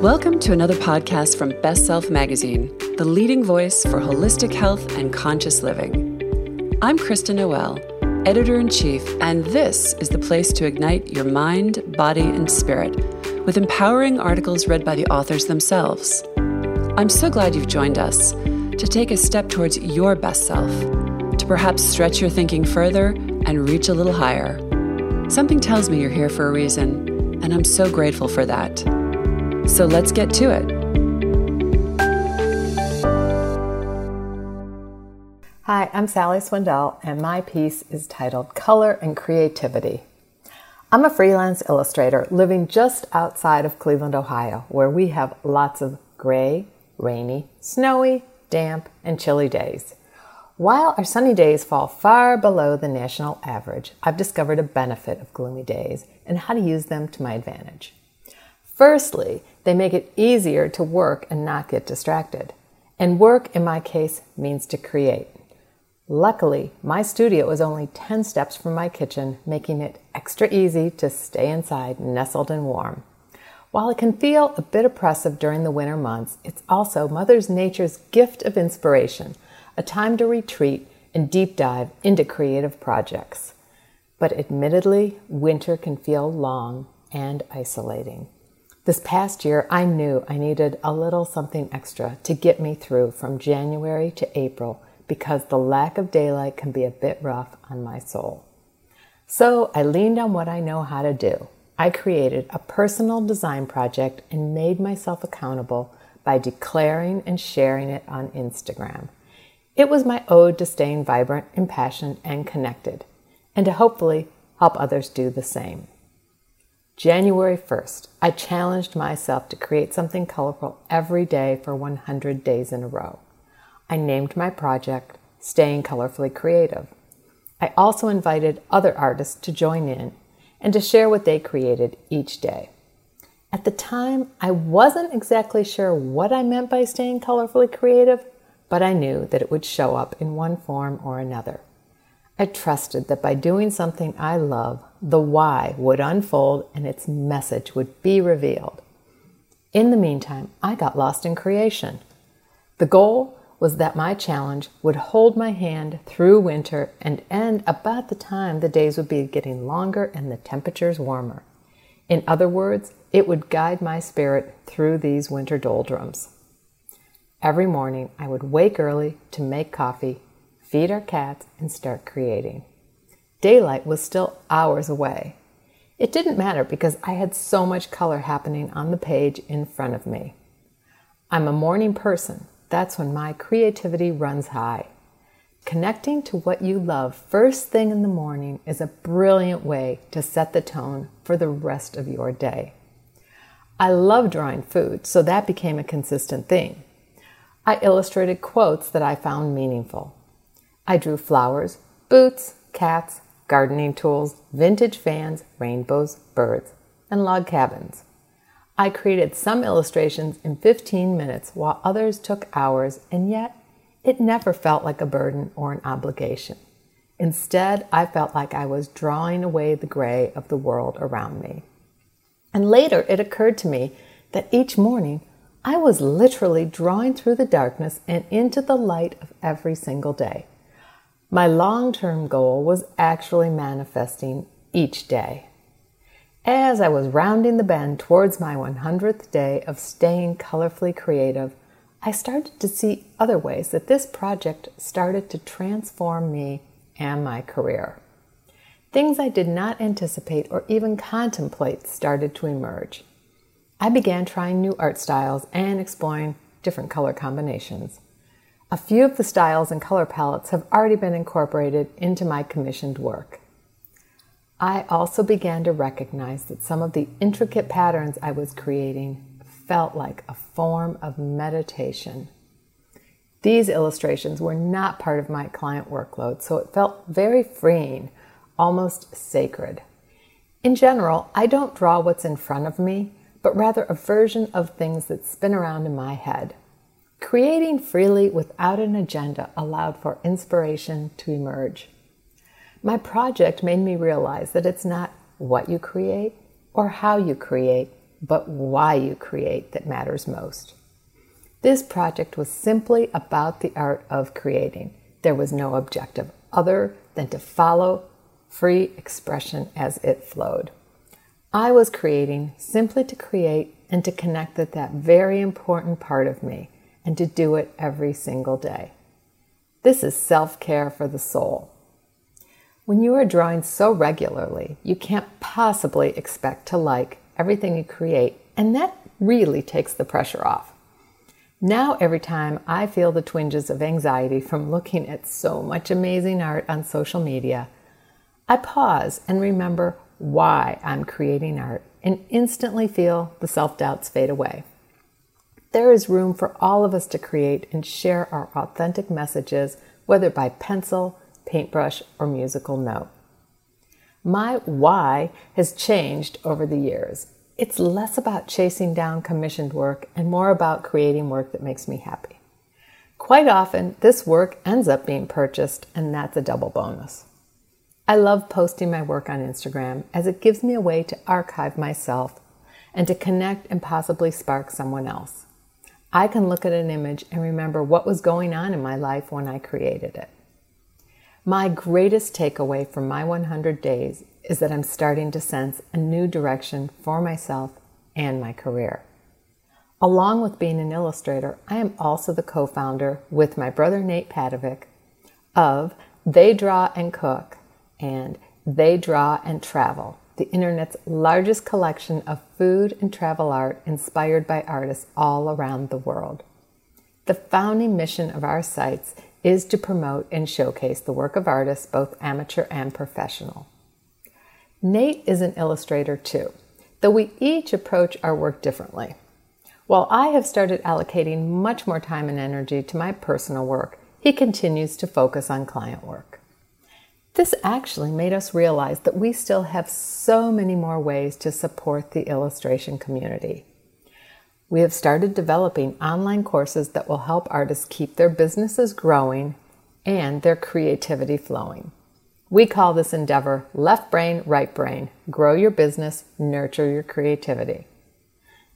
Welcome to another podcast from Best Self Magazine, the leading voice for holistic health and conscious living. I'm Krista Noel, editor in chief, and this is the place to ignite your mind, body, and spirit with empowering articles read by the authors themselves. I'm so glad you've joined us to take a step towards your best self, to perhaps stretch your thinking further and reach a little higher. Something tells me you're here for a reason, and I'm so grateful for that. So let's get to it. Hi, I'm Salli Swindell, and my piece is titled Color and Creativity. I'm a freelance illustrator living just outside of Cleveland, Ohio, where we have lots of gray, rainy, snowy, damp, and chilly days. While our sunny days fall far below the national average, I've discovered a benefit of gloomy days and how to use them to my advantage. Firstly, they make it easier to work and not get distracted. And work, in my case, means to create. Luckily, my studio is only 10 steps from my kitchen, making it extra easy to stay inside, nestled and warm. While it can feel a bit oppressive during the winter months, it's also Mother Nature's gift of inspiration – a time to retreat and deep dive into creative projects. But admittedly, winter can feel long and isolating. This past year, I knew I needed a little something extra to get me through from January to April because the lack of daylight can be a bit rough on my soul. So I leaned on what I know how to do. I created a personal design project and made myself accountable by declaring and sharing it on Instagram. It was my ode to staying vibrant, impassioned, and connected, and to hopefully help others do the same. January 1st, I challenged myself to create something colorful every day for 100 days in a row. I named my project Staying Colorfully Creative. I also invited other artists to join in and to share what they created each day. At the time, I wasn't exactly sure what I meant by staying colorfully creative, but I knew that it would show up in one form or another. I trusted that by doing something I love, the why would unfold and its message would be revealed. In the meantime, I got lost in creation. The goal was that my challenge would hold my hand through winter and end about the time the days would be getting longer and the temperatures warmer. In other words, it would guide my spirit through these winter doldrums. Every morning, I would wake early to make coffee, feed our cats, and start creating. Daylight was still hours away. It didn't matter because I had so much color happening on the page in front of me. I'm a morning person. That's when my creativity runs high. Connecting to what you love first thing in the morning is a brilliant way to set the tone for the rest of your day. I love drawing food, so that became a consistent thing. I illustrated quotes that I found meaningful. I drew flowers, boots, cats, gardening tools, vintage fans, rainbows, birds, and log cabins. I created some illustrations in 15 minutes while others took hours, and yet it never felt like a burden or an obligation. Instead, I felt like I was drawing away the gray of the world around me. And later it occurred to me that each morning I was literally drawing through the darkness and into the light of every single day. My long term goal was actually manifesting each day. As I was rounding the bend towards my 100th day of staying colorfully creative, I started to see other ways that this project started to transform me and my career. Things I did not anticipate or even contemplate started to emerge. I began trying new art styles and exploring different color combinations. A few of the styles and color palettes have already been incorporated into my commissioned work. I also began to recognize that some of the intricate patterns I was creating felt like a form of meditation. These illustrations were not part of my client workload, so it felt very freeing, almost sacred. In general, I don't draw what's in front of me, but rather a version of things that spin around in my head. Creating freely without an agenda allowed for inspiration to emerge. My project made me realize that it's not what you create or how you create, but why you create that matters most. This project was simply about the art of creating. There was no objective other than to follow free expression as it flowed. I was creating simply to create and to connect with that very important part of me and to do it every single day. This is self care for the soul. When you are drawing so regularly, you can't possibly expect to like everything you create, and that really takes the pressure off. Now, every time I feel the twinges of anxiety from looking at so much amazing art on social media, I pause and remember why I'm creating art and instantly feel the self doubts fade away. There is room for all of us to create and share our authentic messages, whether by pencil, paintbrush, or musical note. My why has changed over the years. It's less about chasing down commissioned work and more about creating work that makes me happy. Quite often, this work ends up being purchased, and that's a double bonus. I love posting my work on Instagram as it gives me a way to archive myself and to connect and possibly spark someone else. I can look at an image and remember what was going on in my life when I created it. My greatest takeaway from my 100 days is that I'm starting to sense a new direction for myself and my career. Along with being an illustrator, I am also the co founder with my brother Nate Padavick of They Draw and Cook and They Draw and Travel, the internet's largest collection of food and travel art inspired by artists all around the world. The founding mission of our sites is to promote and showcase the work of artists, both amateur and professional. Nate is an illustrator too, though we each approach our work differently. While I have started allocating much more time and energy to my personal work, he continues to focus on client work. This actually made us realize that we still have so many more ways to support the illustration community. We have started developing online courses that will help artists keep their businesses growing and their creativity flowing. We call this endeavor left brain, right brain. Grow your business, nurture your creativity.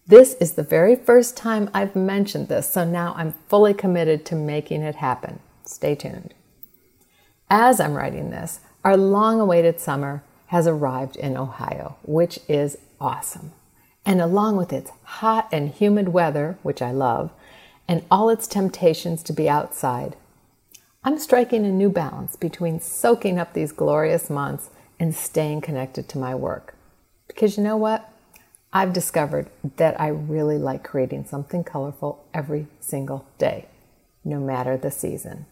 This is the very first time I've mentioned this, so now I'm fully committed to making it happen. Stay tuned. As I'm writing this, our long awaited summer has arrived in Ohio, which is awesome. And along with its hot and humid weather, which I love, and all its temptations to be outside, I'm striking a new balance between soaking up these glorious months and staying connected to my work. Because you know what? I've discovered that I really like creating something colorful every single day, no matter the season.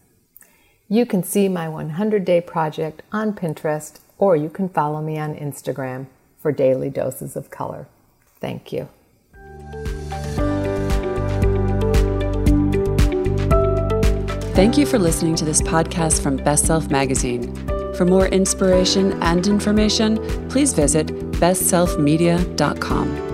You can see my 100 day project on Pinterest, or you can follow me on Instagram for daily doses of color. Thank you. Thank you for listening to this podcast from Best Self Magazine. For more inspiration and information, please visit bestselfmedia.com.